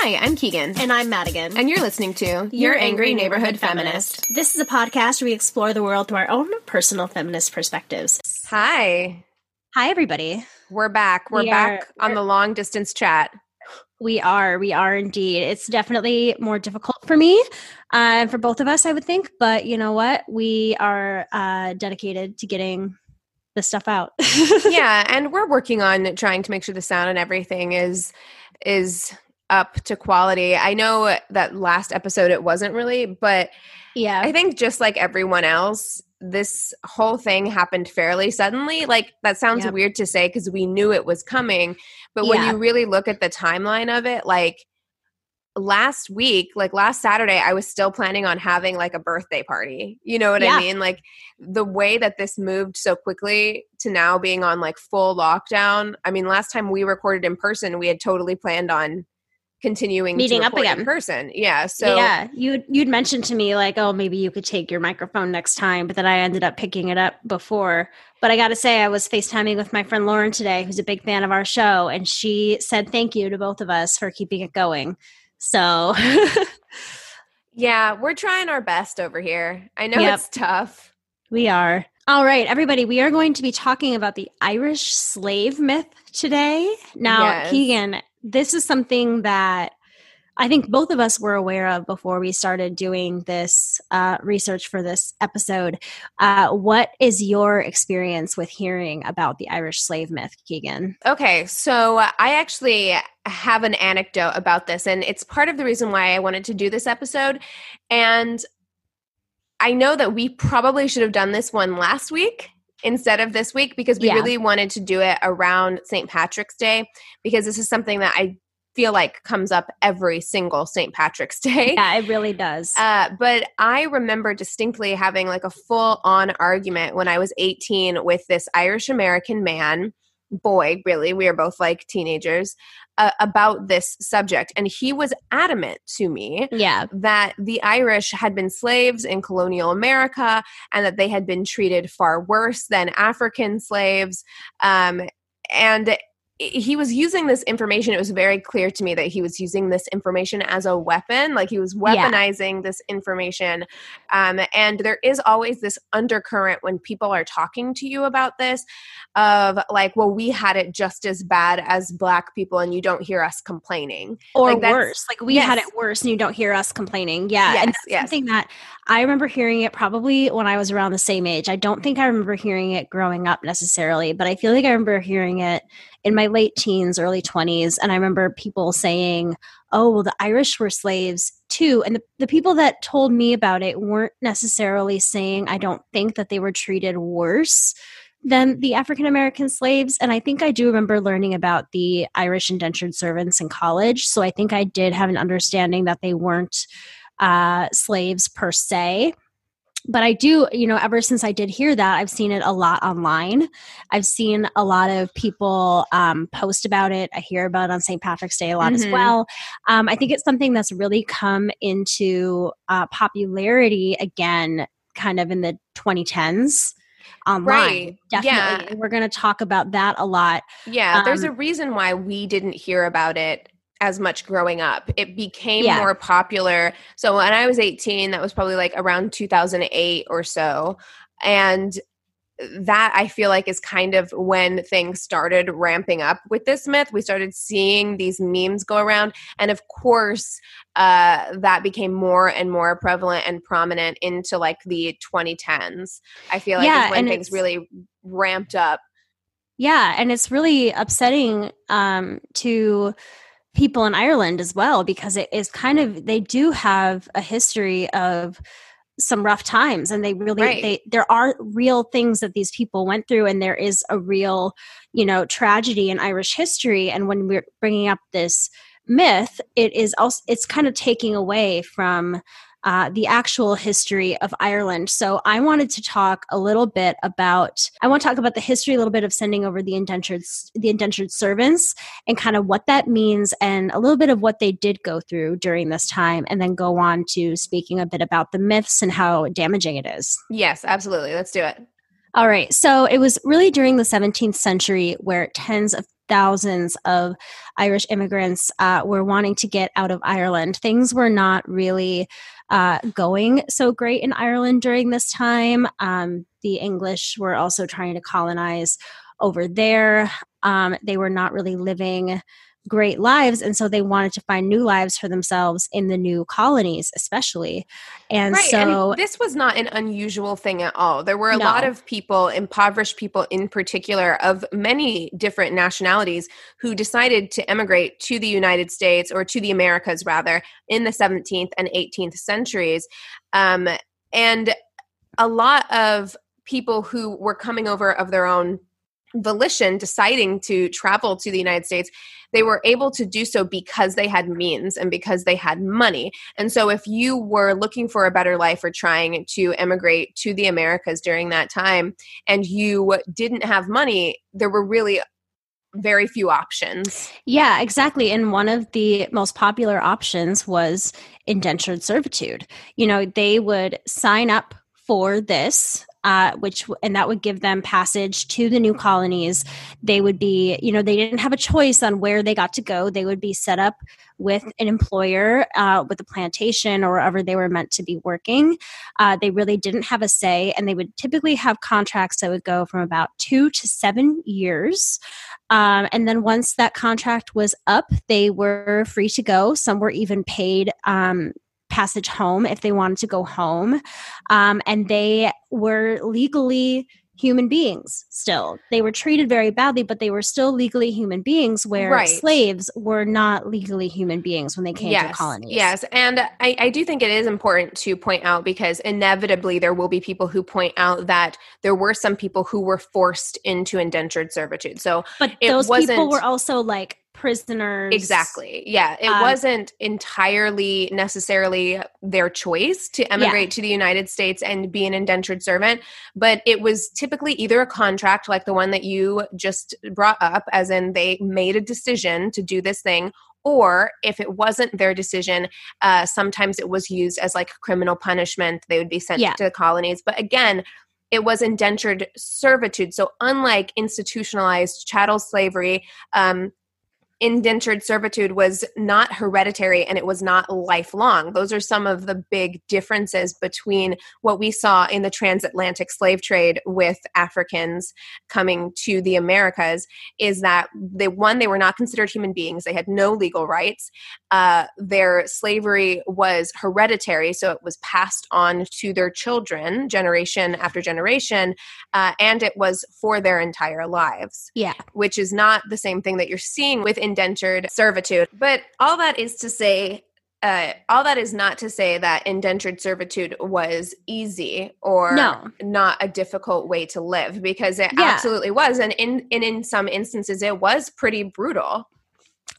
Hi, I'm Keegan. And I'm Madigan. And you're listening to Your Angry Neighborhood Feminist. This is a podcast where we explore the world through our own personal feminist perspectives. Hi. Hi, everybody. We're back. We're We back are- on the long distance chat. We are. We are indeed. It's definitely more difficult for me uh, and for both of us, I would think. But you know what? We are uh, dedicated to getting the stuff out. yeah, and we're working on trying to make sure the sound and everything is is up to quality. I know that last episode it wasn't really, but yeah. I think just like everyone else, this whole thing happened fairly suddenly. Like that sounds Yep. weird to say because we knew it was coming, but when Yeah. you really look at the timeline of it, like last week, like last Saturday, I was still planning on having like a birthday party. You know what Yeah. I mean? Like the way that this moved so quickly to now being on like full lockdown. I mean, last time we recorded in person, we had totally planned on continuing Meeting to up again. in person. Yeah. So yeah, you you'd mentioned to me like, oh, maybe you could take your microphone next time, but then I ended up picking it up before. But I got to say, I was FaceTiming with my friend Lauren today, who's a big fan of our show, and she said thank you to both of us for keeping it going. So Yeah, we're trying our best over here. I know Yep. it's tough. we are. All right, everybody, we are going to be talking about the Irish slave myth today. Now, Yes. Keegan, this is something that I think both of us were aware of before we started doing this uh, research for this episode. Uh, what is your experience with hearing about the Irish slave myth, Keegan? Okay, so I actually have an anecdote about this, and it's part of the reason why I wanted to do this episode. And I know that we probably should have done this one last week instead of this week because we Yeah. really wanted to do it around St. Patrick's Day because this is something that I feel like comes up every single St. Patrick's Day. Yeah, it really does. Uh, but I remember distinctly having like a full on argument when I was 18 with this Irish American man, boy, really, we are both like teenagers, uh, about this subject. And he was adamant to me yeah, that the Irish had been slaves in colonial America and that they had been treated far worse than African slaves. Um, and he was using this information. It was very clear to me that he was using this information as a weapon, like he was Yeah. weaponizing this information. Um, and there is always this undercurrent when people are talking to you about this of like, well, we had it just as bad as black people and you don't hear us complaining. or like, worse. Like we had it worse, and you don't hear us complaining. Yeah, and Yes, that's yes. something that I remember hearing it probably when I was around the same age. I don't think I remember hearing it growing up necessarily, but I feel like I remember hearing it in my late teens, early twenties, and I remember people saying, "Oh, well, the Irish were slaves." Too. And the, the people that told me about it weren't necessarily saying, I don't think that they were treated worse than the African American slaves. And I think I do remember learning about the Irish indentured servants in college. So I think I did have an understanding that they weren't uh, slaves per se but I do, you know, ever since I did hear that, I've seen it a lot online. I've seen a lot of people um, post about it. I hear about it on St. Patrick's Day a lot mm-hmm. as well. Um, I think it's something that's really come into uh, popularity again, kind of in the 2010s online. Right. Definitely. Yeah. We're going to talk about that a lot. Yeah. Um, there's a reason why we didn't hear about it as much growing up. It became yeah. more popular. So when I was 18, that was probably like around 2008 or so. And that I feel like is kind of when things started ramping up with this myth. We started seeing these memes go around. And of course, uh, that became more and more prevalent and prominent into like the 2010s. I feel like yeah, when things really ramped up. Yeah. And it's really upsetting um, to people in Ireland as well because it is kind of they do have a history of some rough times and they really right. they there are real things that these people went through and there is a real you know tragedy in Irish history and when we're bringing up this myth it is also it's kind of taking away from uh, the actual history of Ireland. So I wanted to talk a little bit about I want to talk about the history a little bit of sending over the indentured the indentured servants and kind of what that means and a little bit of what they did go through during this time and then go on to speaking a bit about the myths and how damaging it is. Yes, absolutely. Let's do it. All right. So it was really during the 17th century where tens of thousands of Irish immigrants uh, were wanting to get out of Ireland. Things were not really uh, going so great in Ireland during this time. Um, the English were also trying to colonize over there. Um, they were not really living great lives and so they wanted to find new lives for themselves in the new colonies especially and right. so and this was not an unusual thing at all there were a no. lot of people impoverished people in particular of many different nationalities who decided to emigrate to the united states or to the americas rather in the 17th and 18th centuries um, and a lot of people who were coming over of their own volition deciding to travel to the United States, they were able to do so because they had means and because they had money. And so, if you were looking for a better life or trying to emigrate to the Americas during that time and you didn't have money, there were really very few options. Yeah, exactly. And one of the most popular options was indentured servitude. You know, they would sign up for this uh, which and that would give them passage to the new colonies. They would be, you know, they didn't have a choice on where they got to go. They would be set up with an employer, uh, with a plantation or wherever they were meant to be working. Uh, they really didn't have a say, and they would typically have contracts that would go from about two to seven years. Um, and then once that contract was up, they were free to go. Some were even paid um, passage home if they wanted to go home. Um, and they were legally human beings still. They were treated very badly, but they were still legally human beings, where right. slaves were not legally human beings when they came yes, to the colonies. Yes. And I, I do think it is important to point out because inevitably there will be people who point out that there were some people who were forced into indentured servitude. So, but those people were also like prisoners. Exactly. Yeah. It um, wasn't entirely necessarily their choice to emigrate yeah. to the United States and be an indentured servant, but it was typically either a contract like the one that you just brought up, as in they made a decision to do this thing. Or if it wasn't their decision, uh, sometimes it was used as like criminal punishment. They would be sent yeah. to the colonies. But again, it was indentured servitude. So, unlike institutionalized chattel slavery, um, indentured servitude was not hereditary and it was not lifelong. Those are some of the big differences between what we saw in the transatlantic slave trade with Africans coming to the Americas is that they one they were not considered human beings. They had no legal rights. Uh, their slavery was hereditary, so it was passed on to their children generation after generation, uh, and it was for their entire lives. Yeah, which is not the same thing that you're seeing with indentured servitude. But all that is to say, uh, all that is not to say that indentured servitude was easy or no. not a difficult way to live because it yeah. absolutely was and in, and in some instances it was pretty brutal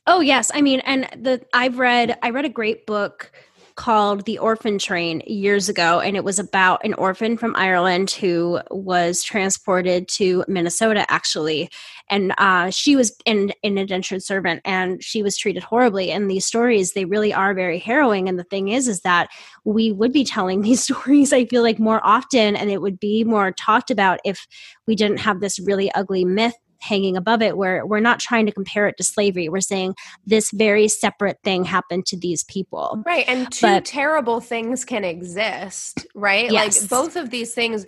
oh yes i mean and the i've read i read a great book called The Orphan Train years ago, and it was about an orphan from Ireland who was transported to Minnesota, actually. And uh, she was an, an indentured servant, and she was treated horribly. And these stories, they really are very harrowing. And the thing is, is that we would be telling these stories, I feel like, more often, and it would be more talked about if we didn't have this really ugly myth hanging above it where we're not trying to compare it to slavery we're saying this very separate thing happened to these people right and two but, terrible things can exist right yes. like both of these things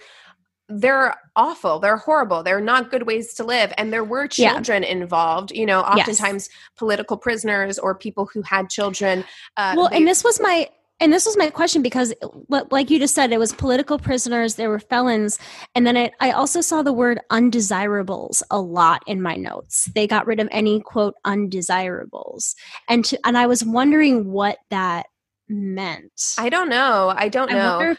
they're awful they're horrible they're not good ways to live and there were children yeah. involved you know oftentimes yes. political prisoners or people who had children uh, well they, and this was my and this was my question because like you just said it was political prisoners there were felons and then it, i also saw the word undesirables a lot in my notes. They got rid of any quote undesirables. And to, and i was wondering what that meant. I don't know. I don't know. if,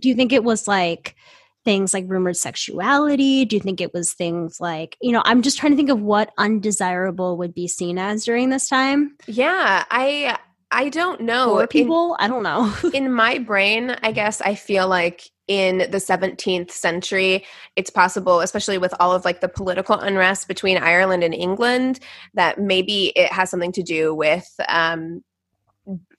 do you think it was like things like rumored sexuality? Do you think it was things like you know i'm just trying to think of what undesirable would be seen as during this time. Yeah i I don't know. Poor people? In, I don't know. in my brain, I guess I feel like in the 17th century, it's possible, especially with all of like the political unrest between Ireland and England, that maybe it has something to do with um,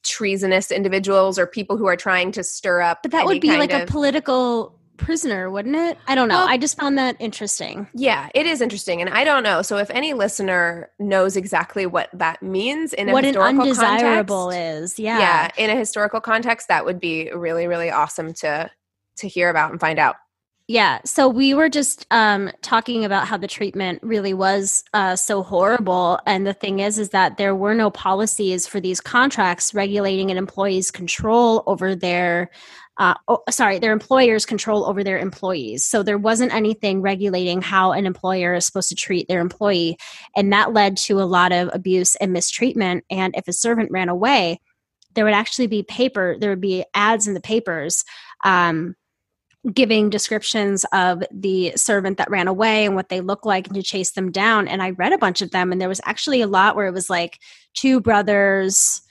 treasonous individuals or people who are trying to stir up. But that would be like of, a political prisoner, wouldn't it? I don't know. Well, I just found that interesting. Yeah, it is interesting, and I don't know. So if any listener knows exactly what that means in a what historical an undesirable context, is, yeah, yeah, in a historical context, that would be really, really awesome to to hear about and find out. Yeah. So we were just um, talking about how the treatment really was uh, so horrible. And the thing is, is that there were no policies for these contracts regulating an employee's control over their uh, oh, sorry, their employers control over their employees. So there wasn't anything regulating how an employer is supposed to treat their employee. And that led to a lot of abuse and mistreatment. And if a servant ran away, there would actually be paper, there would be ads in the papers. Um, giving descriptions of the servant that ran away and what they look like and to chase them down and i read a bunch of them and there was actually a lot where it was like two brothers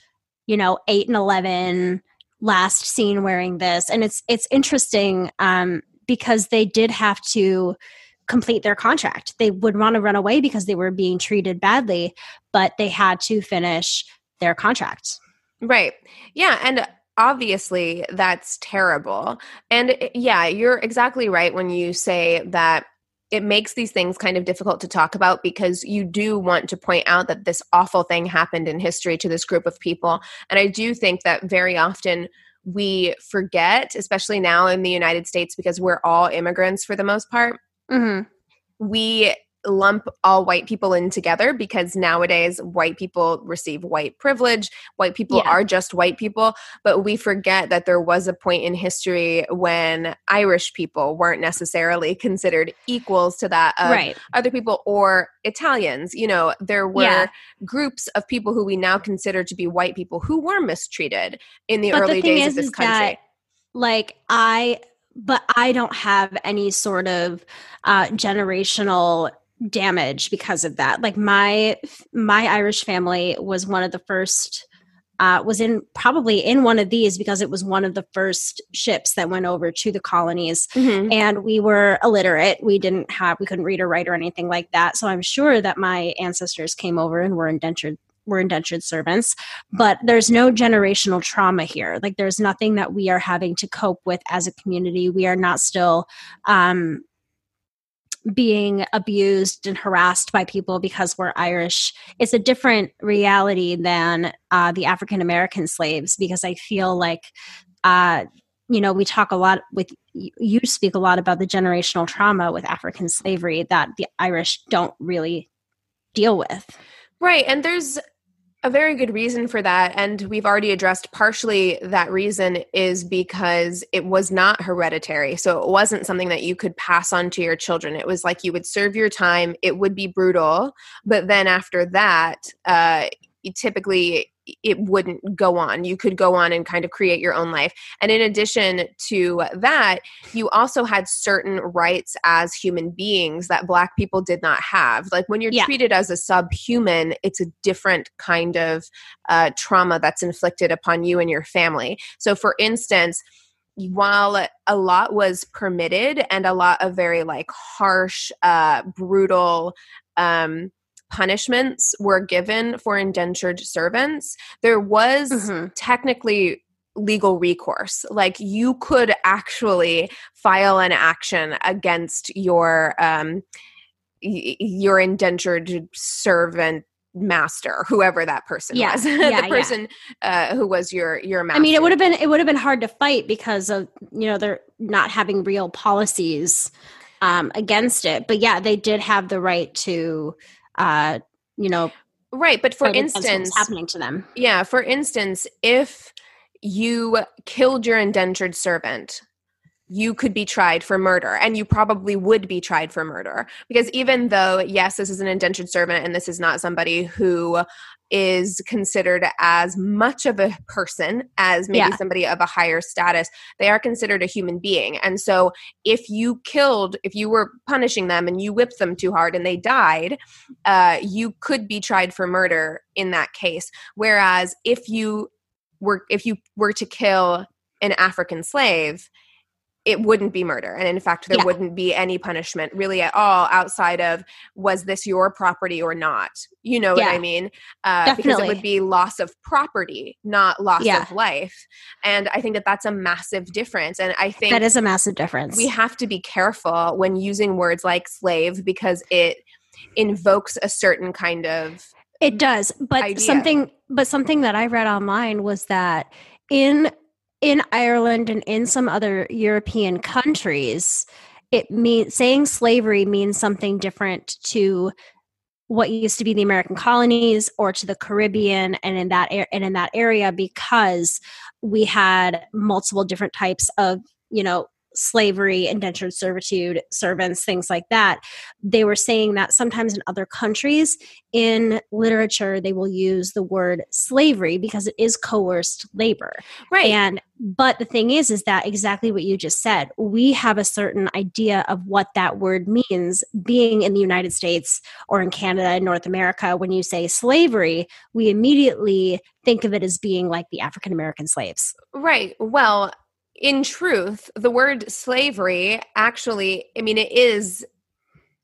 you know 8 and 11 last seen wearing this. And it's it's interesting um, because they did have to complete their contract. They would want to run away because they were being treated badly but they had to finish their contract. Right. Yeah and obviously that's terrible. And eh, yeah you're exactly right when you say that it makes these things kind of difficult to talk about because you do want to point out that this awful thing happened in history to this group of people. And I do think that very often we forget, especially now in the United States, because we're all immigrants for the most part. Mm-hmm. We lump all white people in together because nowadays white people receive white privilege. White people yeah. are just white people, but we forget that there was a point in history when Irish people weren't necessarily considered equals to that of right. other people or Italians. You know, there were yeah. groups of people who we now consider to be white people who were mistreated in the but early the days is, of this country. That, like I but I don't have any sort of uh, generational damage because of that. Like my my Irish family was one of the first uh, was in probably in one of these because it was one of the first ships that went over to the colonies. Mm-hmm. and we were illiterate. We didn't have we couldn't read or write or anything like that. So i'm sure that my ancestors came over and were indentured were indentured servants. But there's no generational trauma here. Like there's nothing that we are having to cope with as a community. We are not still um being abused and harassed by people because we're Irish. It's a different reality than uh, the African American slaves because I feel like, uh, you know, we talk a lot with you speak a lot about the generational trauma with African slavery that the Irish don't really deal with. Right. And there's a very good reason for that and we've already addressed partially that reason is because it was not hereditary. So it wasn't something that you could pass on to your children. It was like you would serve your time it would be brutal but then after that uh, typically it wouldn't go on. You could go on and kind of create your own life. And in addition to that, you also had certain rights as human beings that Black people did not have. Like when you're Yeah. treated as a subhuman, it's a different kind of uh, trauma that's inflicted upon you and your family. So, for instance, while a lot was permitted and a lot of very like harsh, uh, brutal, um, punishments were given for indentured servants, there was Mhm. technically legal recourse. Like you could actually file an action against your um, y- your indentured servant master whoever that person Yeah, was yeah, the yeah. person uh, who was your your master I mean, it would have been it would have been hard to fight because of you know they're not having real policies um, against it. But yeah, they did have the right to, uh, you know, right but for fight against what was instance happening to them. Yeah, for instance, if you killed your indentured servant, you could be tried for murder and you probably would be tried for murder because even though yes this is an indentured servant and this is not somebody who is considered as much of a person as maybe Yeah. somebody of a higher status. They are considered a human being. And so if you killed if you were punishing them and you whipped them too hard and they died uh, you could be tried for murder in that case. Whereas if you were if you were to kill an african slave it wouldn't be murder and in fact there Yeah. wouldn't be any punishment really at all outside of was this your property or not you know what i mean uh, because it would be loss of property not loss Yeah. of life and i think that that's a massive difference and i think That is a massive difference. we have to be careful when using words like slave because it invokes a certain kind of It does, but idea. something but something that I read online was that in in Ireland and in some other European countries, it means saying slavery means something different to what used to be the American colonies or to the Caribbean and in that and in that area because we had multiple different types of you know slavery indentured servitude servants things like that they were saying that sometimes in other countries in literature they will use the word slavery because it is coerced labor. Right. And but the thing is is that exactly what you just said. We have a certain idea of what that word means being in the united states or in canada and north america. When you say slavery we immediately think of it as being like the african american slaves. Right. Well, in truth, the word slavery actually, I mean, it is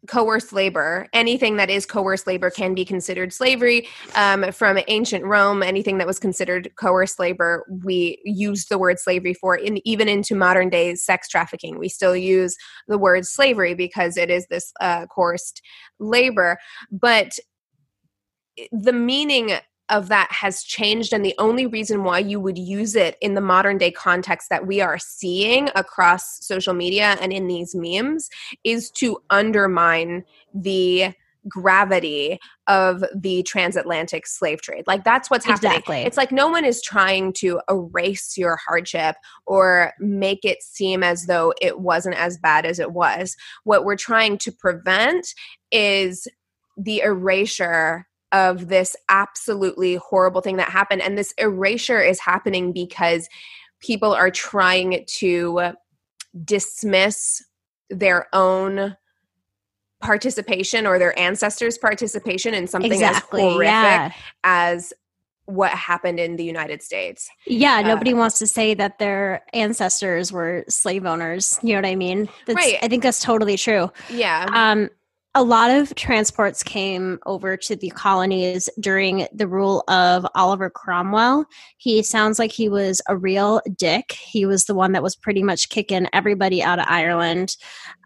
coerced labor. Anything that is coerced labor can be considered slavery. Um, from ancient Rome, anything that was considered coerced labor, we used the word slavery for. In even into modern day sex trafficking, we still use the word slavery because it is this uh, coerced labor. But the meaning of that has changed and the only reason why you would use it in the modern day context that we are seeing across social media and in these memes is to undermine the gravity of the transatlantic slave trade. Like that's what's happening. Exactly. it's like no one is trying to erase your hardship or make it seem as though it wasn't as bad as it was. What we're trying to prevent is the erasure of this absolutely horrible thing that happened. And this erasure is happening because people are trying to dismiss their own participation or their ancestors' participation in something exactly as horrific yeah as what happened in the United States. yeah Uh, nobody wants to say that their ancestors were slave owners you know what i mean that's, Right. i think that's totally true Yeah. Um, a lot of transports came over to the colonies during the rule of Oliver Cromwell. He sounds like he was a real dick. He was the one that was pretty much kicking everybody out of Ireland.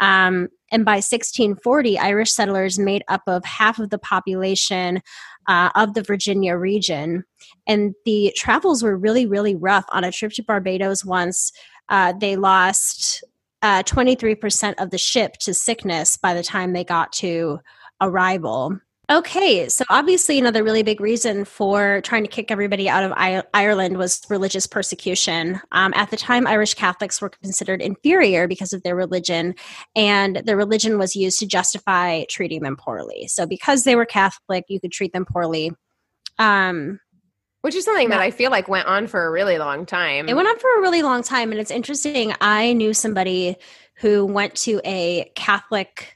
Um, and by 1640, Irish settlers made up of half of the population uh, of the Virginia region. And the travels were really, really rough. On a trip to Barbados once, uh, they lost uh, 23% of the ship to sickness by the time they got to arrival. Okay, so obviously, another really big reason for trying to kick everybody out of I- Ireland was religious persecution. Um, at the time, Irish Catholics were considered inferior because of their religion, and their religion was used to justify treating them poorly. So, because they were Catholic, you could treat them poorly. Um, Which is something that I feel like went on for a really long time. It went on for a really long time, and it's interesting. I knew somebody who went to a Catholic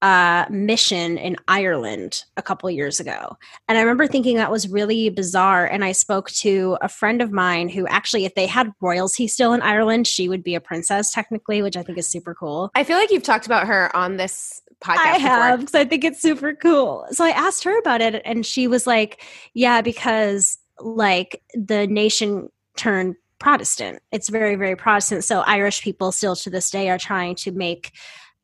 uh, mission in Ireland a couple years ago, and I remember thinking that was really bizarre. And I spoke to a friend of mine who actually, if they had royalty still in Ireland, she would be a princess technically, which I think is super cool. I feel like you've talked about her on this podcast. I have because I think it's super cool. So I asked her about it, and she was like, "Yeah, because like the nation turned Protestant. It's very, very Protestant. So Irish people still to this day are trying to make."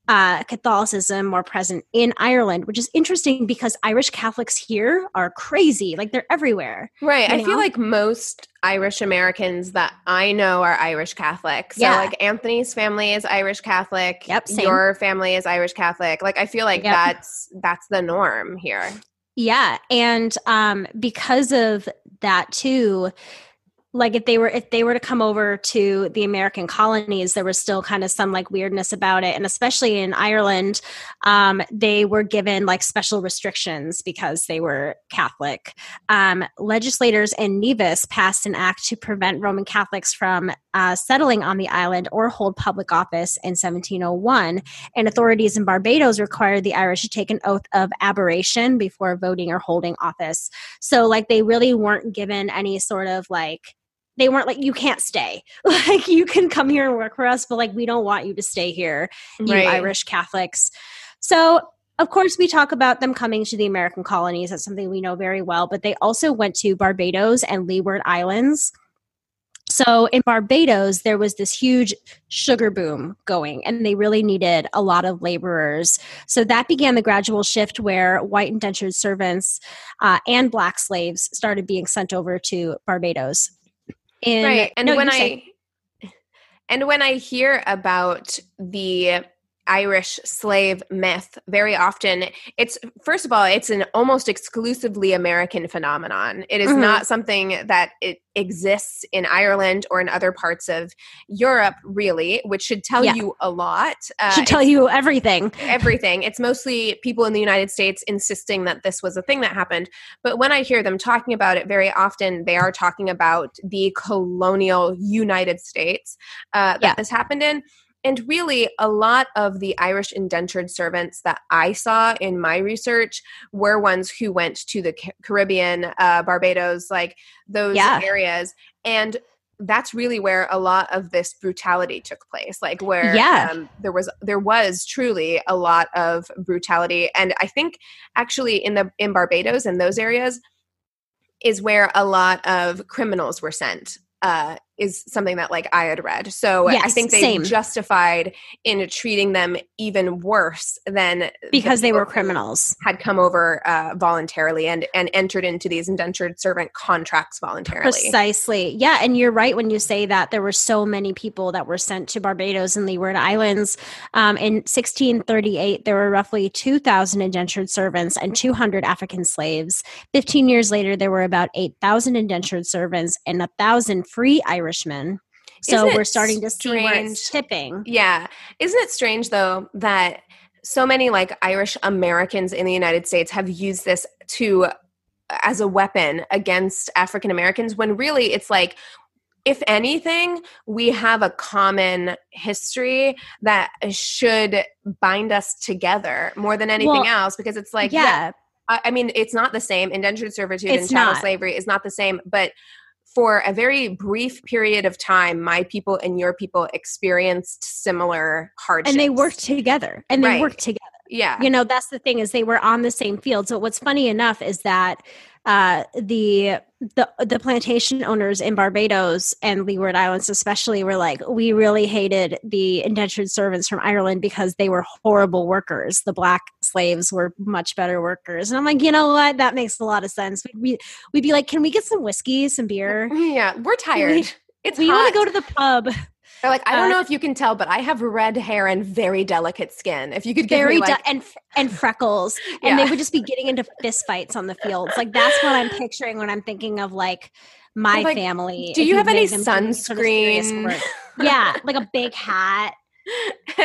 Uh, Catholicism more present in Ireland, which is interesting because Irish Catholics here are crazy. Like they're everywhere. Right. I feel like most Irish Americans that I know are Irish Catholic. So Yeah. like Anthony's family is Irish Catholic. Yep, same. Your family is Irish Catholic. Like I feel like Yep. that's that's the norm here. Yeah, and um, because of that too, like if they were if they were to come over to the American colonies, there was still kind of some like weirdness about it, and especially in Ireland, um, they were given like special restrictions because they were Catholic. Um, legislators in Nevis passed an act to prevent Roman Catholics from uh, settling on the island or hold public office in 1701 and authorities in Barbados required the Irish to take an oath of aberration before voting or holding office. So, like, they really weren't given any sort of like, they weren't like, you can't stay. Like, you can come here and work for us, but like, we don't want you to stay here, you Right. Irish Catholics. So, of course, we talk about them coming to the American colonies. That's something we know very well. But they also went to Barbados and Leeward Islands. So in Barbados, there was this huge sugar boom going, and they really needed a lot of laborers. So that began the gradual shift where white indentured servants uh, and black slaves started being sent over to Barbados. In, right. And no, when I and when I hear about the Irish slave myth, very often it's first of all, it's an almost exclusively American phenomenon. It is Mhm. not something that it exists in Ireland or in other parts of Europe, really, which should tell Yeah. you a lot. Uh, should tell you everything. everything. It's mostly people in the United States insisting that this was a thing that happened. But when I hear them talking about it, very often they are talking about the colonial United States uh, that Yeah. this happened in. And really, a lot of the Irish indentured servants that I saw in my research were ones who went to the Caribbean, uh, Barbados, like those Yeah. areas. And that's really where a lot of this brutality took place like where Yeah. um, there was there was truly a lot of brutality and i think actually in the in barbados and those areas is where a lot of criminals were sent uh, is something that like I had read. So I think they same. justified in treating them even worse than the because they were criminals. had come over uh, voluntarily and and entered into these indentured servant contracts voluntarily. Precisely. Yeah. And you're right when you say that there were so many people that were sent to Barbados and Leeward Islands. Um, in 1638, there were roughly 2,000 indentured servants and 200 African slaves. 15 years later, there were about 8,000 indentured servants and 1,000 free Irishmen. So we're starting to see where it's strange? tipping. Yeah. Isn't it strange though that so many like Irish Americans in the United States have used this to uh, as a weapon against African Americans when really it's like if anything, we have a common history that should bind us together more than anything Well, else because it's like, yeah, yeah. I I mean, it's not the same. Indentured servitude It's and chattel slavery is not the same, but for a very brief period of time, my people and your people experienced similar hardships. And they worked together and they Right. worked together. Yeah. you know that's the thing is they were on the same field so what's funny enough is that uh, the the the plantation owners in Barbados and Leeward Islands especially were like we really hated the indentured servants from Ireland because they were horrible workers. The black slaves were much better workers. And I'm like you know what? That makes a lot of sense. We'd be, we'd be like can we get some whiskey some beer Yeah. We're tired. it's we want to go to the pub They're like, I don't uh, know if you can tell, but I have red hair and very delicate skin. If you could give very like, and and freckles and they would just be getting into fist fights on the fields like that's what i'm picturing when i'm thinking of like my Like, family do you have any made them do any sort of sunscreen? yeah like a big hat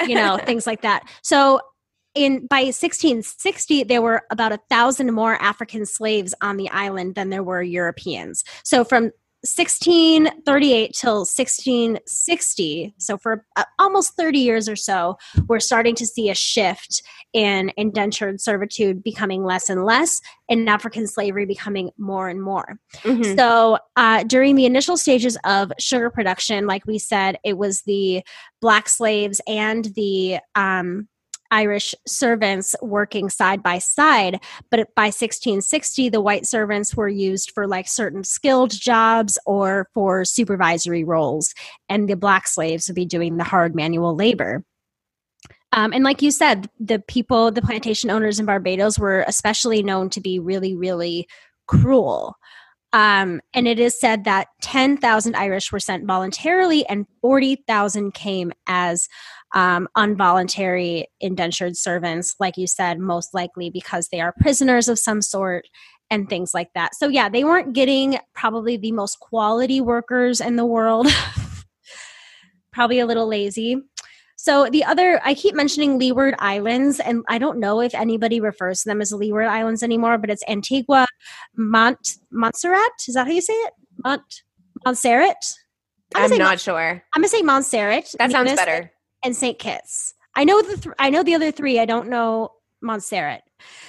you know things like that so in by 1660 there were about a thousand more African slaves on the island than there were Europeans. So from 1638 till 1660 so for uh, almost 30 years or so we're starting to see a shift in indentured servitude becoming less and less and african slavery becoming more and more Mhm. so uh, during the initial stages of sugar production like we said it was the black slaves and the um, irish servants working side by side. But by 1660 the white servants were used for like certain skilled jobs or for supervisory roles. And the black slaves would be doing the hard manual labor. Um, and like you said the people the plantation owners in barbados were especially known to be really really cruel. Um, and it is said that 10,000 Irish were sent voluntarily and 40,000 came as um, involuntary indentured servants, like you said, most likely because they are prisoners of some sort and things like that. So, yeah, they weren't getting probably the most quality workers in the world. probably a little lazy. So the other, I keep mentioning Leeward Islands, and I don't know if anybody refers to them as Leeward Islands anymore, but it's Antigua, Mont Montserrat. Is that how you say it? Mont Montserrat. I'm I'm not sure. I'm gonna say Montserrat. That sounds better. And Saint Kitts. I know the th- I know the other three. I don't know Montserrat.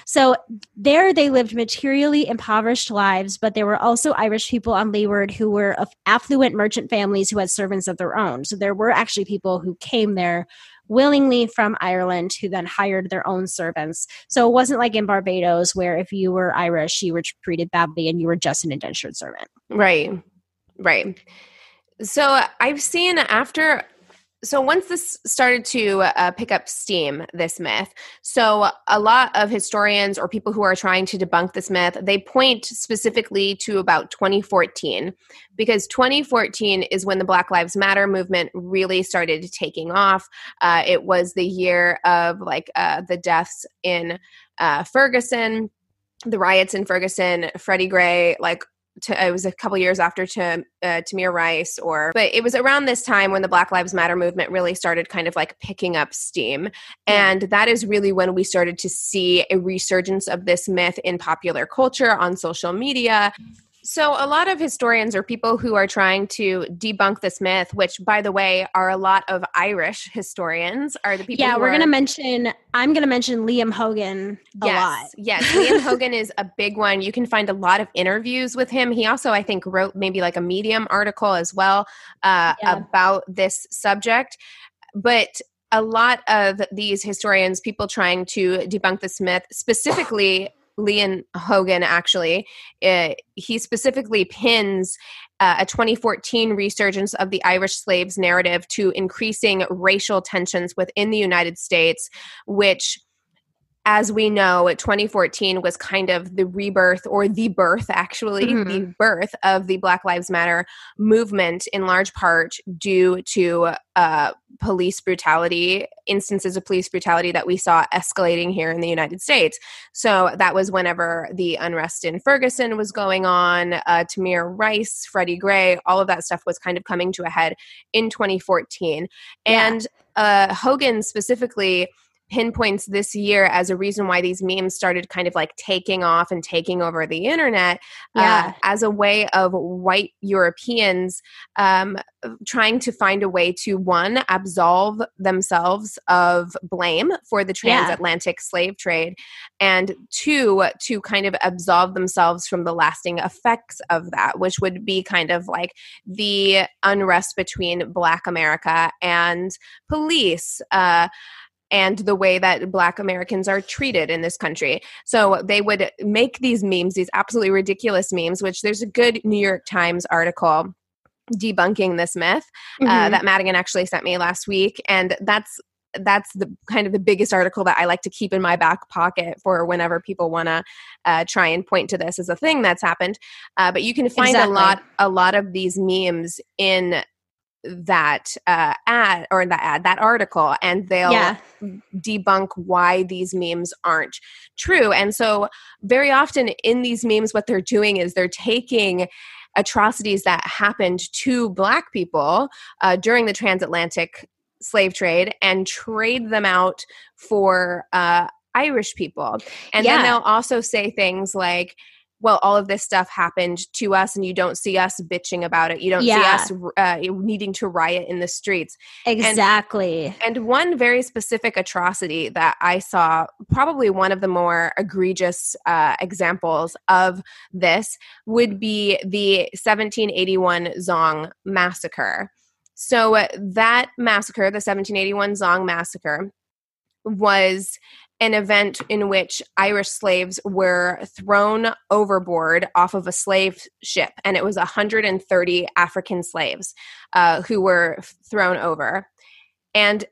So there they lived materially impoverished lives, but there were also Irish people on Leeward who were affluent merchant families who had servants of their own. So there were actually people who came there willingly from Ireland who then hired their own servants. So it wasn't like in Barbados where if you were Irish, you were treated badly and you were just an indentured servant. Right. Right. So I've seen after so once this started to uh, pick up steam this myth so a lot of historians or people who are trying to debunk this myth they point specifically to about 2014 because 2014 is when the black lives matter movement really started taking off. Uh, it was the year of like uh, the deaths in uh, ferguson the riots in ferguson freddie gray like to, it was a couple years after to uh, Tamir Rice, or but it was around this time when the Black Lives Matter movement really started kind of like picking up steam, and that is really when we started to see a resurgence of this myth in popular culture on social media. So, a lot of historians or people who are trying to debunk this myth, which, by the way, are a lot of Irish historians, are the people. yeah, we're are- gonna mention. I'm gonna mention Liam Hogan a yes, lot. Yes, Liam Hogan is a big one. You can find a lot of interviews with him. He also, I think, wrote maybe like a Medium article as well uh, Yeah. about this subject. But a lot of these historians, people trying to debunk this myth, specifically Liam Hogan, actually, uh, he specifically pins uh, a 2014 resurgence of the Irish slaves narrative to increasing racial tensions within the United States, which as we know, 2014 was kind of the rebirth or the birth, actually, the Mhm. birth of the Black Lives Matter movement in large part due to uh, police brutality, instances of police brutality that we saw escalating here in the United States. So that was whenever the unrest in Ferguson was going on, uh, Tamir Rice, Freddie Gray, all of that stuff was kind of coming to a head in 2014. Yeah. And uh, Hogan specifically pinpoints this year as a reason why these memes started kind of like taking off and taking over the internet Yeah. uh, as a way of white Europeans um, trying to find a way to one absolve themselves of blame for the Yeah. transatlantic slave trade and two to kind of absolve themselves from the lasting effects of that which would be kind of like the unrest between black america and police uh, and the way that black Americans are treated in this country. So they would make these memes, these absolutely ridiculous memes, which there's a good New York Times article debunking this myth uh, Mhm. that Madigan actually sent me last week. And that's that's the kind of the biggest article that I like to keep in my back pocket for whenever people want to uh, try and point to this as a thing that's happened. Uh, but you can find Exactly. a lot a lot of these memes in that uh, ad or that ad that article and they'll yeah. debunk why these memes aren't true. And so, very often in these memes, what they're doing is they're taking atrocities that happened to Black people uh, during the transatlantic slave trade and trade them out for uh, Irish people. And Yeah. then they'll also say things like, well, all of this stuff happened to us, and you don't see us bitching about it. You don't Yeah. see us uh, needing to riot in the streets. Exactly. And one very specific atrocity that I saw, probably one of the more egregious uh, examples of this, would be the 1781 Zong massacre. So, uh, that massacre, the 1781 Zong massacre, was an event in which Irish slaves were thrown overboard off of a slave ship, and it was 130 African slaves uh, who were thrown over. And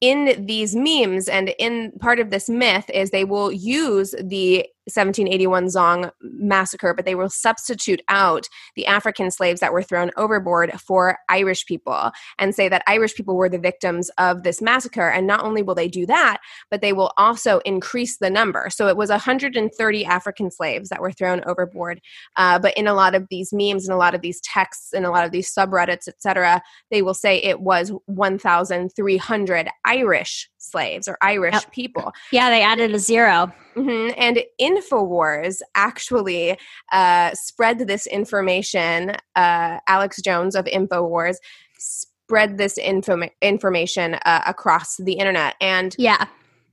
in these memes and in part of this myth is they will use the 1781 Zong massacre, but they will substitute out the African slaves that were thrown overboard for Irish people and say that Irish people were the victims of this massacre. And not only will they do that, but they will also increase the number. So it was 130 African slaves that were thrown overboard. Uh, but in a lot of these memes and a lot of these texts and a lot of these subreddits, etc., they will say it was 1,300 Irish slaves or Irish Yep. people. yeah, they added a zero. hmm And InfoWars actually uh, spread this information. Uh, Alex Jones of InfoWars spread this informa- information uh, across the internet. And Yeah.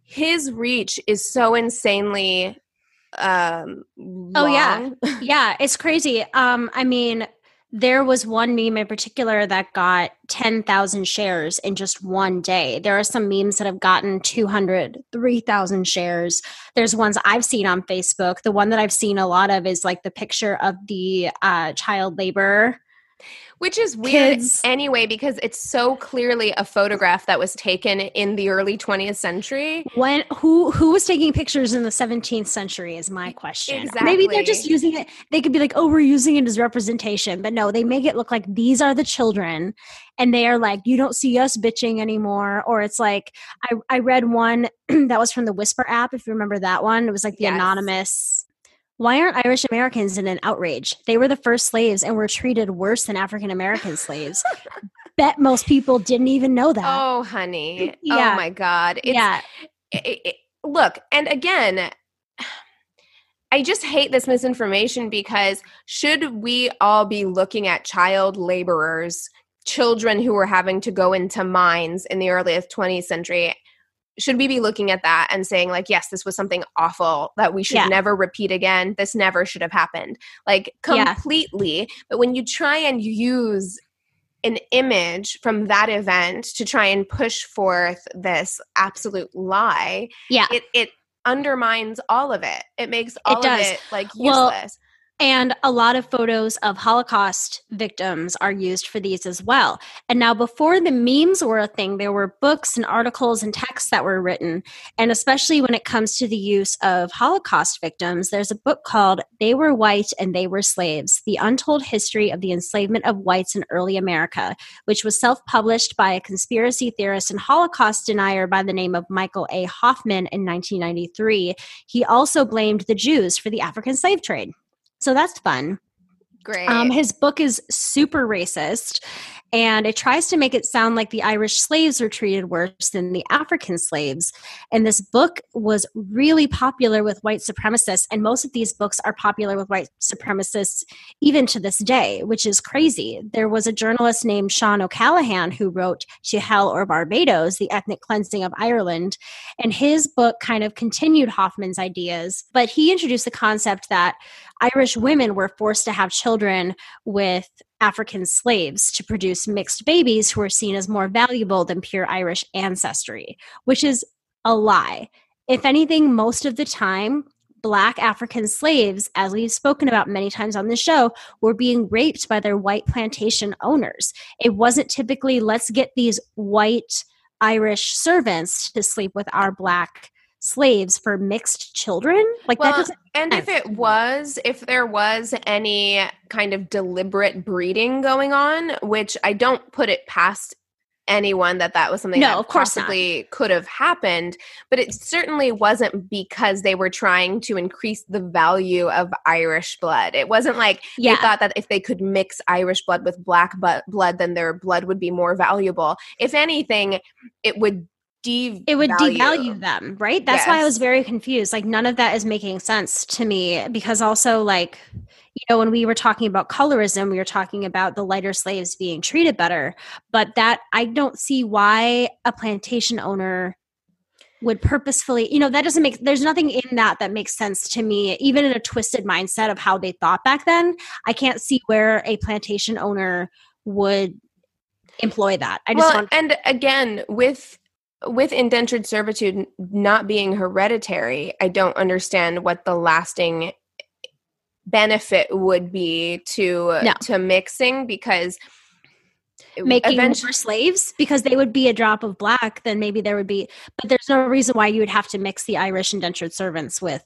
his reach is so insanely um Oh, yeah. yeah, it's crazy. Um, I mean, there was one meme in particular that got 10,000 shares in just one day. There are some memes that have gotten 200, 3,000 shares. There's ones I've seen on Facebook. The one that I've seen a lot of is like the picture of the uh, child labor. Which is weird Kids. anyway, because it's so clearly a photograph that was taken in the early 20th century. When who who was taking pictures in the 17th century is my question. Exactly. Maybe they're just using it. They could be like, "Oh, we're using it as representation," but no, they make it look like these are the children, and they are like, "You don't see us bitching anymore." Or it's like I I read one that was from the Whisper app. If you remember that one, it was like the Yes. anonymous. Why aren't Irish Americans in an outrage? They were the first slaves and were treated worse than African American slaves. Bet most people didn't even know that. Oh, honey. Oh yeah. Oh, my God. It's, yeah, it, it- look and again i just hate this misinformation because should we all be looking at child laborers children who were having to go into mines in the earliest 20th century should we be looking at that and saying like yes this was something awful that we should Yeah. never repeat again this never should have happened like Yeah. completely but when you try and use an image from that event to try and push forth this absolute lie yeah. it it undermines all of it it makes all does. of it like Well, useless And a lot of photos of Holocaust victims are used for these as well. And now, before the memes were a thing, there were books and articles and texts that were written. And especially when it comes to the use of Holocaust victims, there's a book called They Were White and They Were Slaves The Untold History of the Enslavement of Whites in Early America, which was self published by a conspiracy theorist and Holocaust denier by the name of Michael A. Hoffman in 1993. He also blamed the Jews for the African slave trade. So that's fun. great Um, his book is super racist, and it tries to make it sound like the Irish slaves were treated worse than the African slaves. And this book was really popular with white supremacists, and most of these books are popular with white supremacists even to this day, which is crazy. There was a journalist named Sean O'Callaghan who wrote To Hell or Barbados, The Ethnic Cleansing of Ireland, and his book kind of continued Hoffman's ideas, but he introduced the concept that Irish women were forced to have children with African slaves to produce mixed babies who were seen as more valuable than pure Irish ancestry, which is a lie. If anything, most of the time, Black African slaves, as we've spoken about many times on the show, were being raped by their white plantation owners. It wasn't typically, let's get these white Irish servants to sleep with our Black slaves for mixed children. Like that doesn't and if it was if there was any kind of deliberate breeding going on which i don't put it past anyone that that was something No, that of course not. possibly could have happened, but it certainly wasn't because they were trying to increase the value of Irish blood. It wasn't like Yeah. they thought that if they could mix Irish blood with black blood, then their blood would be more valuable. If anything, it would devalue. it would devalue them, right? That's why I was very confused. Like none of that is making sense to me because also like you know when we were talking about colorism, we were talking about the lighter slaves being treated better, but that I don't see why a plantation owner would purposefully, you know, that doesn't make there's nothing in that that makes sense to me even in a twisted mindset of how they thought back then. I can't see where a plantation owner would employ that. I just well, want and again with with indentured servitude not being hereditary, I don't understand what the lasting benefit would be to No. to mixing because making eventually more slaves because they would be a drop of black then maybe there would be but there's no reason why you would have to mix the irish indentured servants with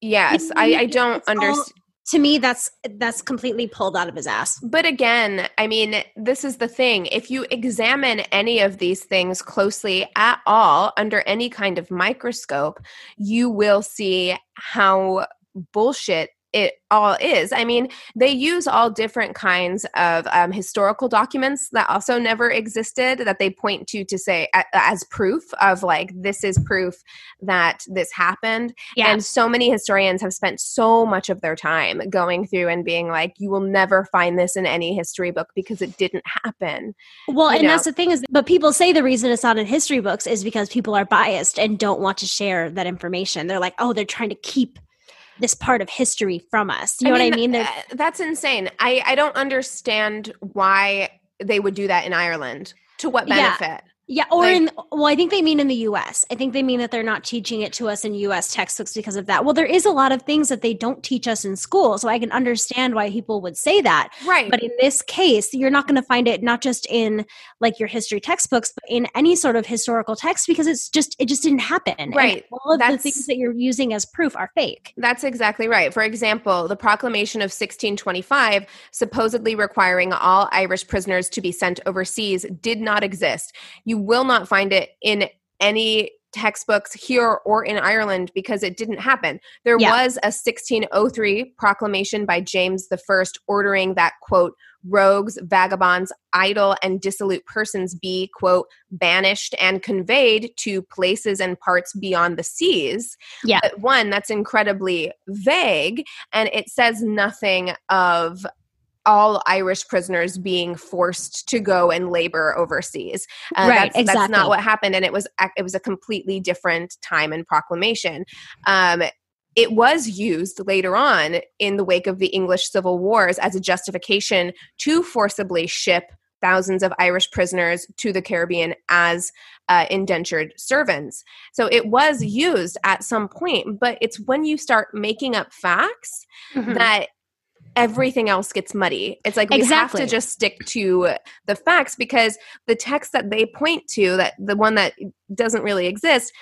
yes i i don't understand to me that's that's completely pulled out of his ass But again, I mean, this is the thing. If you examine any of these things closely at all under any kind of microscope, you will see how bullshit it all is. I mean, they use all different kinds of um, historical documents that also never existed that they point to to say a- as proof of like, this is proof that this happened. yeah And so many historians have spent so much of their time going through and being like, you will never find this in any history book because it didn't happen. well you and know. that's the thing is but people say the reason it's not in history books is because people are biased and don't want to share that information they're like oh they're trying to keep this part of history from us you know what i mean They're- uh, That's insane. I, I don't understand why they would do that in Ireland. To what benefit? Yeah, or Like- in well, I think they mean in the U.S. I think they mean that they're not teaching it to us in U.S. textbooks because of that. Well, there is a lot of things that they don't teach us in school, so I can understand why people would say that. Right. But in this case, you're not going to find it not just in like your history textbooks, but in any sort of historical text because it's just it just didn't happen. And Right. all of the things that you're using as proof are fake. That's exactly right. For example, the proclamation of 1625, supposedly requiring all Irish prisoners to be sent overseas, did not exist. You will not find it in any textbooks here or in Ireland because it didn't happen. There Yeah. was a 1603 proclamation by James I ordering that, quote, rogues, vagabonds, idle, and dissolute persons be, quote, banished and conveyed to places and parts beyond the seas. Yeah. But one, that's incredibly vague, and it says nothing of all Irish prisoners being forced to go and labor overseas. Uh, Right, that's, that's not what happened, and it was it was a completely different time and proclamation. Um, it was used later on in the wake of the English Civil Wars as a justification to forcibly ship thousands of Irish prisoners to the Caribbean as uh, indentured servants. So it was used at some point, but it's when you start making up facts Mhm. that everything else gets muddy. It's like we Exactly. have to just stick to the facts because the text that they point to, that the one that doesn't really exist,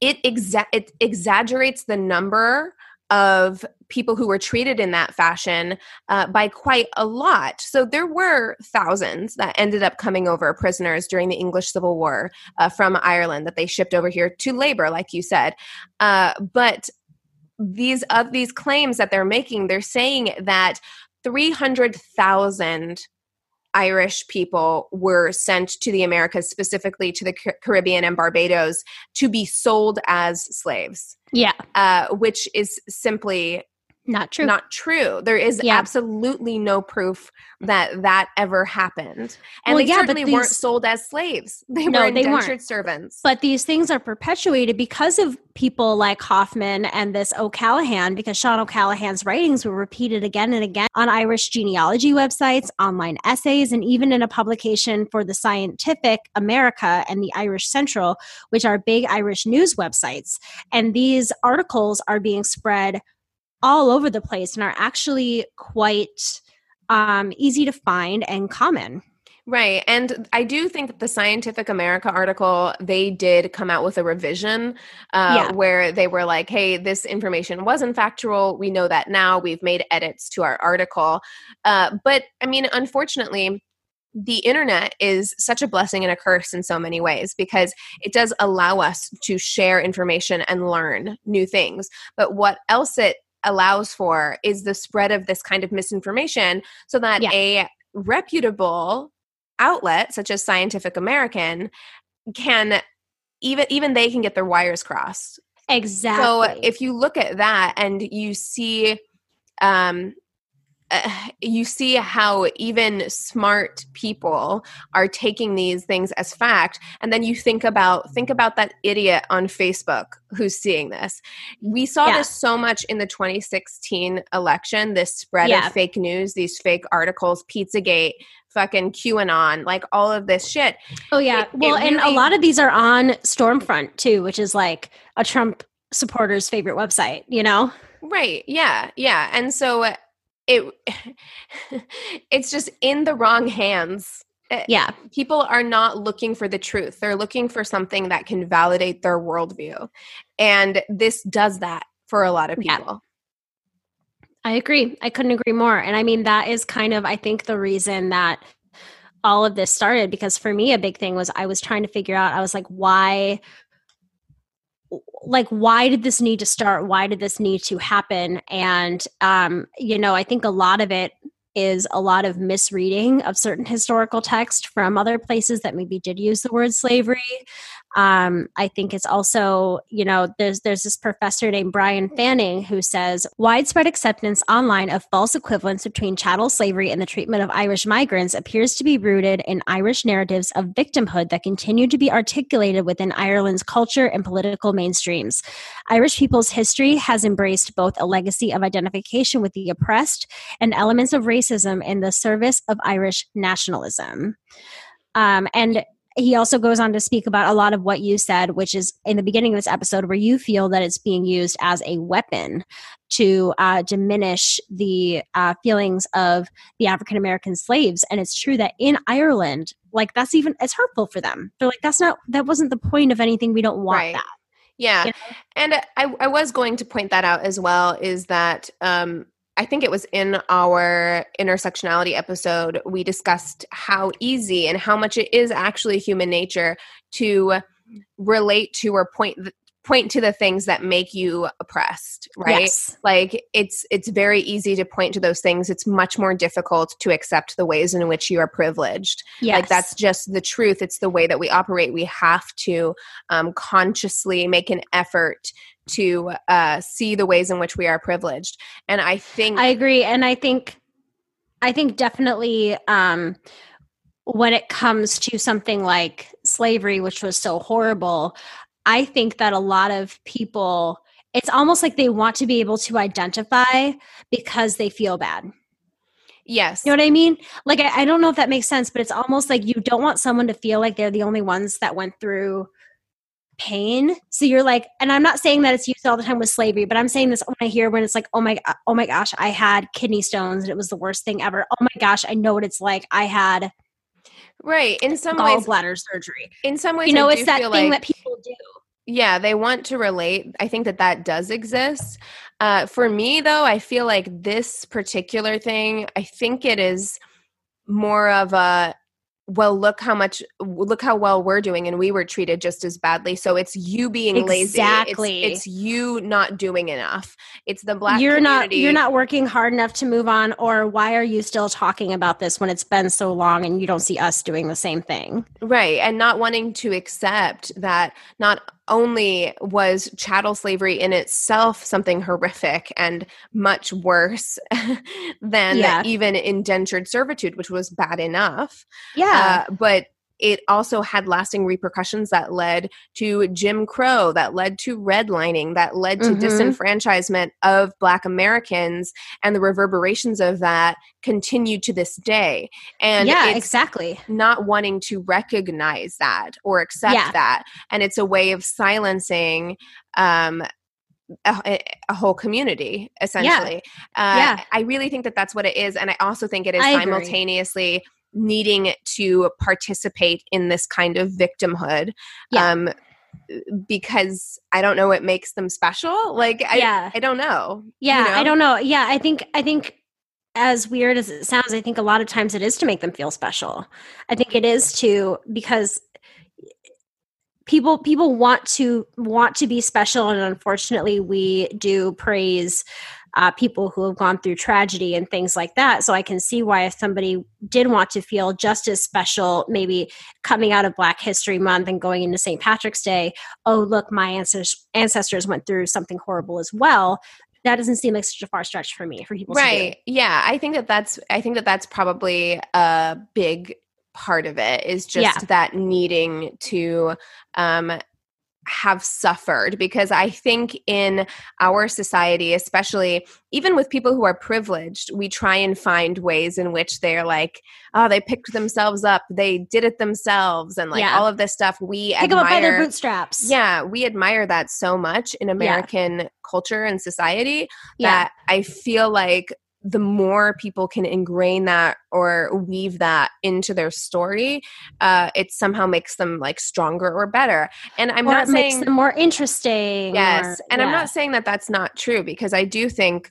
it exa- it exaggerates the number of people who were treated in that fashion uh, by quite a lot. So there were thousands that ended up coming over prisoners during the English Civil War uh, from Ireland that they shipped over here to labor, like you said. Uh, but these of these claims that they're making, they're saying that three hundred thousand Irish people were sent to the Americas, specifically to the Caribbean and Barbados, to be sold as slaves, yeah, uh, which is simply not true. not true. There is Yeah. absolutely no proof that that ever happened, and Well, they yeah, certainly weren't sold as slaves. They No, were they weren't. indentured servants. But these things are perpetuated because of people like Hoffman and this O'Callaghan, because Sean O'Callaghan's writings were repeated again and again on Irish genealogy websites, online essays, and even in a publication for the Scientific America and the Irish Central, which are big Irish news websites. And these articles are being spread all over the place and are actually quite um, easy to find and common. Right. And I do think that the Scientific America article, they did come out with a revision uh, Yeah. where they were like, hey, this information wasn't factual. We know that now. We've made edits to our article. Uh, but I mean, unfortunately, the internet is such a blessing and a curse in so many ways because it does allow us to share information and learn new things. But what else it allows for is the spread of this kind of misinformation so that Yeah. a reputable outlet such as Scientific American can even even they can get their wires crossed. Exactly. So if you look at that and you see um uh, you see how even smart people are taking these things as fact and then you think about think about that idiot on facebook who's seeing this we saw Yeah. this so much in the 2016 election this spread Yeah. of fake news these fake articles pizzagate fucking qanon like all of this shit oh yeah. it- it well, and a lot of these are on Stormfront too, which is like a Trump supporter's favorite website. You know. Right. Yeah. Yeah. And so uh, it it's just in the wrong hands. Uh, Yeah. People are not looking for the truth. They're looking for something that can validate their worldview. And this does that for a lot of Yeah. people. I agree. I couldn't agree more. And I mean, that is kind of, I think, the reason that all of this started because for me, a big thing was I was trying to figure out, I was like, why, like, why did this need to start? Why did this need to happen? And, um, you know, I think a lot of it is a lot of misreading of certain historical text from other places that maybe did use the word slavery. Um, I think it's also, you know, there's there's this professor named Bryan Fanning who says widespread acceptance online of false equivalence between chattel slavery and the treatment of Irish migrants appears to be rooted in Irish narratives of victimhood that continue to be articulated within Ireland's culture and political mainstreams. Irish people's history has embraced both a legacy of identification with the oppressed and elements of racism in the service of Irish nationalism. Um, and he also goes on to speak about a lot of what you said, which is in the beginning of this episode, where you feel that it's being used as a weapon to uh, diminish the uh, feelings of the African American slaves. And it's true that in Ireland, like that's even it's hurtful for them. They're like, that's not that wasn't the point of anything. We don't want Right. that. Yeah. You And I, I was going to point that out as well is that um, I think it was in our intersectionality episode, we discussed how easy and how much it is actually human nature to relate to or point th- point to the things that make you oppressed, right? Yes. like it's it's very easy to point to those things it's much more difficult to accept the ways in which you are privileged Yes. like that's just the truth it's the way that we operate we have to um, consciously make an effort to uh, see the ways in which we are privileged and i think I agree, and I think, I think definitely um, when it comes to something like slavery, which was so horrible, I think that a lot of people, it's almost like they want to be able to identify because they feel bad. yes You know what I mean? Like, I, I don't know if that makes sense, but it's almost like you don't want someone to feel like they're the only ones that went through pain. So you're like, and I'm not saying that it's used all the time with slavery, but I'm saying this when I hear when it's like, oh my, oh my gosh, I had kidney stones and it was the worst thing ever. Oh my gosh, I know what it's like. I had right in some ways gallbladder surgery. in some ways You know, I it's that thing like- that people do. yeah they want to relate i think that that does exist uh, for me though i feel like this particular thing i think it is more of a well look how much look how well we're doing and we were treated just as badly so it's you being lazy Exactly. it's, it's you not doing enough it's the black you're not you're not working hard enough to move on or why are you still talking about this when it's been so long and you don't see us doing the same thing Right. And not wanting to accept that not only was chattel slavery in itself something horrific and much worse than Yeah. even indentured servitude, which was bad enough, yeah uh, but it also had lasting repercussions that led to Jim Crow, that led to redlining, that led to Mhm. disenfranchisement of Black Americans, and the reverberations of that continue to this day. And yeah it's exactly not wanting to recognize that or accept Yeah. that and it's a way of silencing um a, a whole community essentially uh, Yeah. i really think that that's what it is and i also think it is I agree. Needing to participate in this kind of victimhood Yeah. um because i don't know what makes them special like i Yeah. i don't know yeah you know? i don't know yeah i think i think as weird as it sounds, I think a lot of times it is to make them feel special. I think it is to because people people want to want to be special and unfortunately we do praise uh, people who have gone through tragedy and things like that. So I can see why if somebody did want to feel just as special, maybe coming out of Black History Month and going into St. Patrick's Day, oh look, my ancestors ancestors went through something horrible as well. That doesn't seem like such a far stretch for me for people. Right? Yeah, I think that that's I think that that's probably a big part of it is just Yeah. that needing to um have suffered because I think in our society, especially even with people who are privileged, we try and find ways in which they're like, oh, they picked themselves up, they did it themselves, and like Yeah. all of this stuff. We Pick them up by their bootstraps. Yeah, we admire that so much in American culture and society Yeah. that I feel like the more people can ingrain that or weave that into their story, uh, it somehow makes them like stronger or better. And I'm or not it makes saying them more interesting. yes, or- and I'm not saying that that's not true because I do think,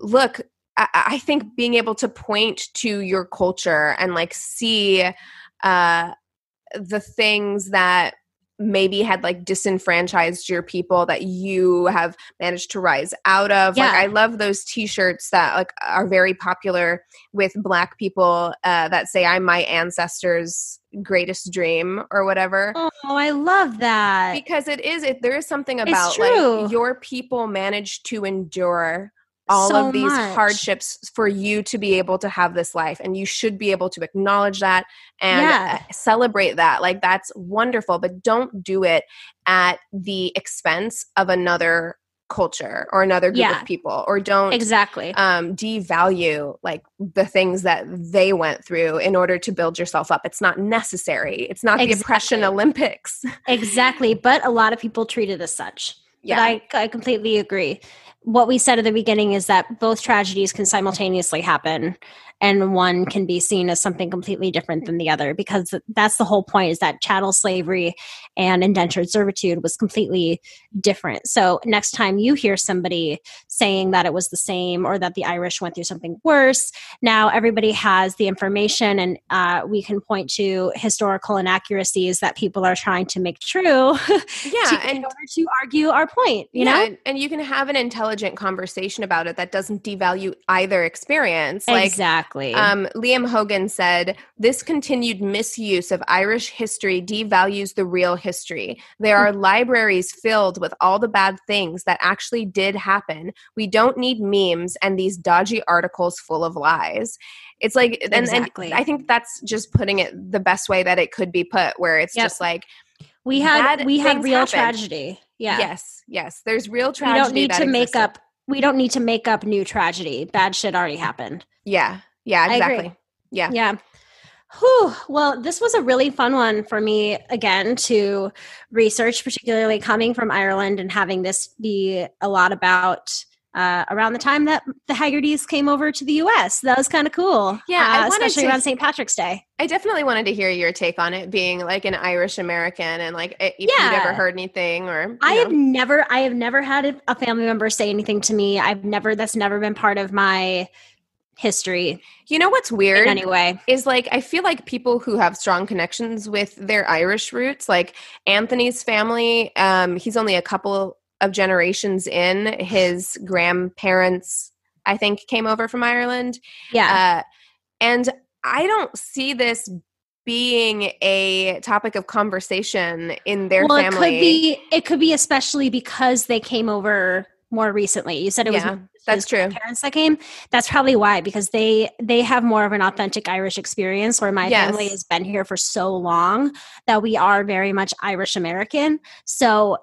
look, I, I think being able to point to your culture and like see uh, the things that maybe had like disenfranchised your people that you have managed to rise out of like Yeah. i love those t-shirts that like are very popular with black people uh, that say i'm my ancestors greatest dream or whatever Oh, I love that. because it is it there is something about like your people managed to endure all So of these much. hardships for you to be able to have this life and you should be able to acknowledge that and Yeah. uh, celebrate that like that's wonderful but don't do it at the expense of another culture or another group Yeah. of people or don't Exactly. um, devalue like the things that they went through in order to build yourself up. It's not necessary. It's not the oppression Olympics. exactly. But a lot of people treat it as such. But I, I completely agree. What we said at the beginning is that both tragedies can simultaneously happen and one can be seen as something completely different than the other because that's the whole point is that chattel slavery and indentured servitude was completely different. So next time you hear somebody saying that it was the same or that the Irish went through something worse, now everybody has the information and uh, we can point to historical inaccuracies that people are trying to make true yeah, and order to argue our point you yeah, know and, and you can have an intelligent conversation about it that doesn't devalue either experience. Like exactly Um, Liam Hogan said, This continued misuse of Irish history devalues the real history. There are libraries filled with all the bad things that actually did happen. We don't need memes and these dodgy articles full of lies. It's like, and, Exactly. and I think that's just putting it the best way that it could be put, where it's Yep. just like, we had we had real happen. tragedy yeah yes, yes, there's real tragedy. we don't need to make existed. up we don't need to make up new tragedy bad shit already happened Yeah, yeah, exactly. Yeah. yeah Whew. Well, this was a really fun one for me again to research, particularly coming from Ireland and having this be a lot about uh, around the time that the Haggertys came over to the U.S. That was kind of cool. Yeah, I uh, especially to- around St. Patrick's Day. I definitely wanted to hear your take on it being like an Irish American and like if you'd Yeah. ever heard anything or I have never, I have never had a family member say anything to me. I've never, that's never been part of my history You know what's weird Anyway, is like I feel like people who have strong connections with their Irish roots, like Anthony's family, um, he's only a couple of generations in. His grandparents, I think, came over from Ireland. Yeah. Uh, and I don't see this being a topic of conversation in their well, family. it could be, it could be especially because they came over more recently. You said it was Yeah, that's true. Parents that came. That's probably why because they they have more of an authentic Irish experience. Where my Yes. family has been here for so long that we are very much Irish American. So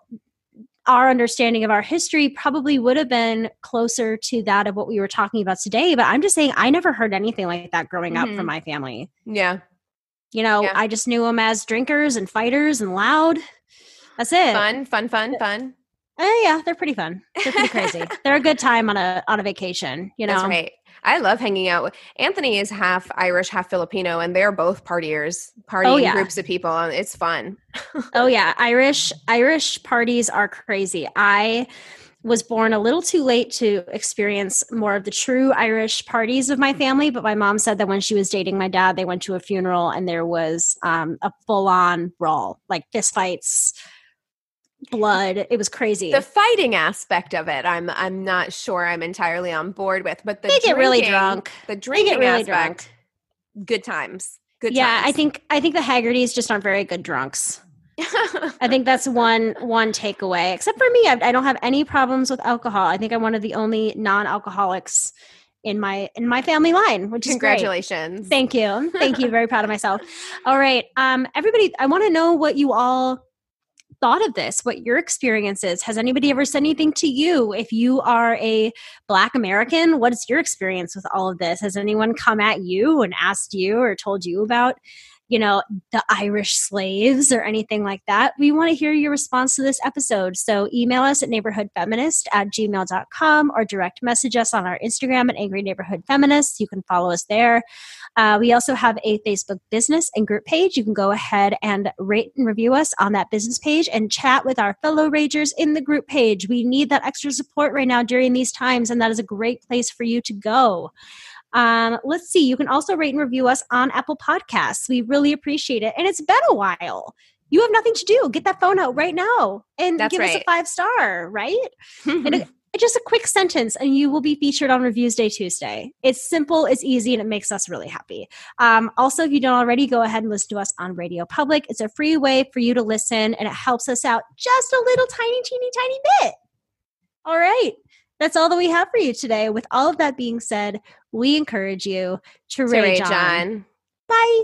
our understanding of our history probably would have been closer to that of what we were talking about today. But I'm just saying, I never heard anything like that growing up Mhm. from my family. Yeah. You know, Yeah. I just knew them as drinkers and fighters and loud. That's it. Fun, fun, fun, fun. Eh, yeah, they're pretty fun. They're pretty crazy. They're a good time on a on a vacation. You know, That's right. I love hanging out with Anthony is half Irish, half Filipino, and they're both partiers, partying Oh, yeah. groups of people. It's fun. Oh yeah, Irish Irish parties are crazy. I was born a little too late to experience more of the true Irish parties of my family. But my mom said that when she was dating my dad, they went to a funeral and there was um, a full on brawl, like fistfights, blood. It was crazy. The fighting aspect of it, I'm I'm not sure I'm entirely on board with, but the they get really drunk. The drinking get really aspect, good times. Good yeah, I think I think the Haggertys just aren't very good drunks. I think that's one one takeaway. Except for me, I, I don't have any problems with alcohol. I think I'm one of the only non-alcoholics in my in my family line, which is great. Congratulations. Thank you. Thank you. Very proud of myself. All right. Um, everybody, I want to know what you all thought of this, what your experience is. Has anybody ever said anything to you? If you are a Black American, what is your experience with all of this? Has anyone come at you and asked you or told you about? You know, the Irish slaves or anything like that. We want to hear your response to this episode. So email us at neighborhoodfeminist at gmail.com or direct message us on our Instagram at Angry Neighborhood Feminists. You can follow us there. Uh, we also have a Facebook business and group page. You can go ahead and rate and review us on that business page and chat with our fellow ragers in the group page. We need that extra support right now during these times, and that is a great place for you to go. Um, let's see. You can also rate and review us on Apple Podcasts. We really appreciate it. And it's been a while. You have nothing to do. Get that phone out right now and That's give us a five star, right? and just a quick sentence and you will be featured on reviews day tuesday. It's simple it's easy and it makes us really happy. Um, also if you don't already go ahead and listen to us on radio public. It's a free way for you to listen and it helps us out just a little tiny teeny tiny bit. All right. That's all that we have for you today. With all of that being said we encourage you to, To rage, rage on. on. bye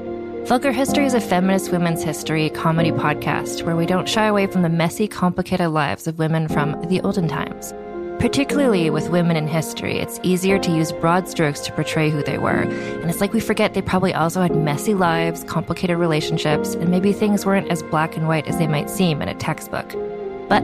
Vulgar History is a feminist women's history comedy podcast where we don't shy away from the messy, complicated lives of women from the olden times. Particularly with women in history, it's easier to use broad strokes to portray who they were, and it's like we forget they probably also had messy lives, complicated relationships, and maybe things weren't as black and white as they might seem in a textbook. But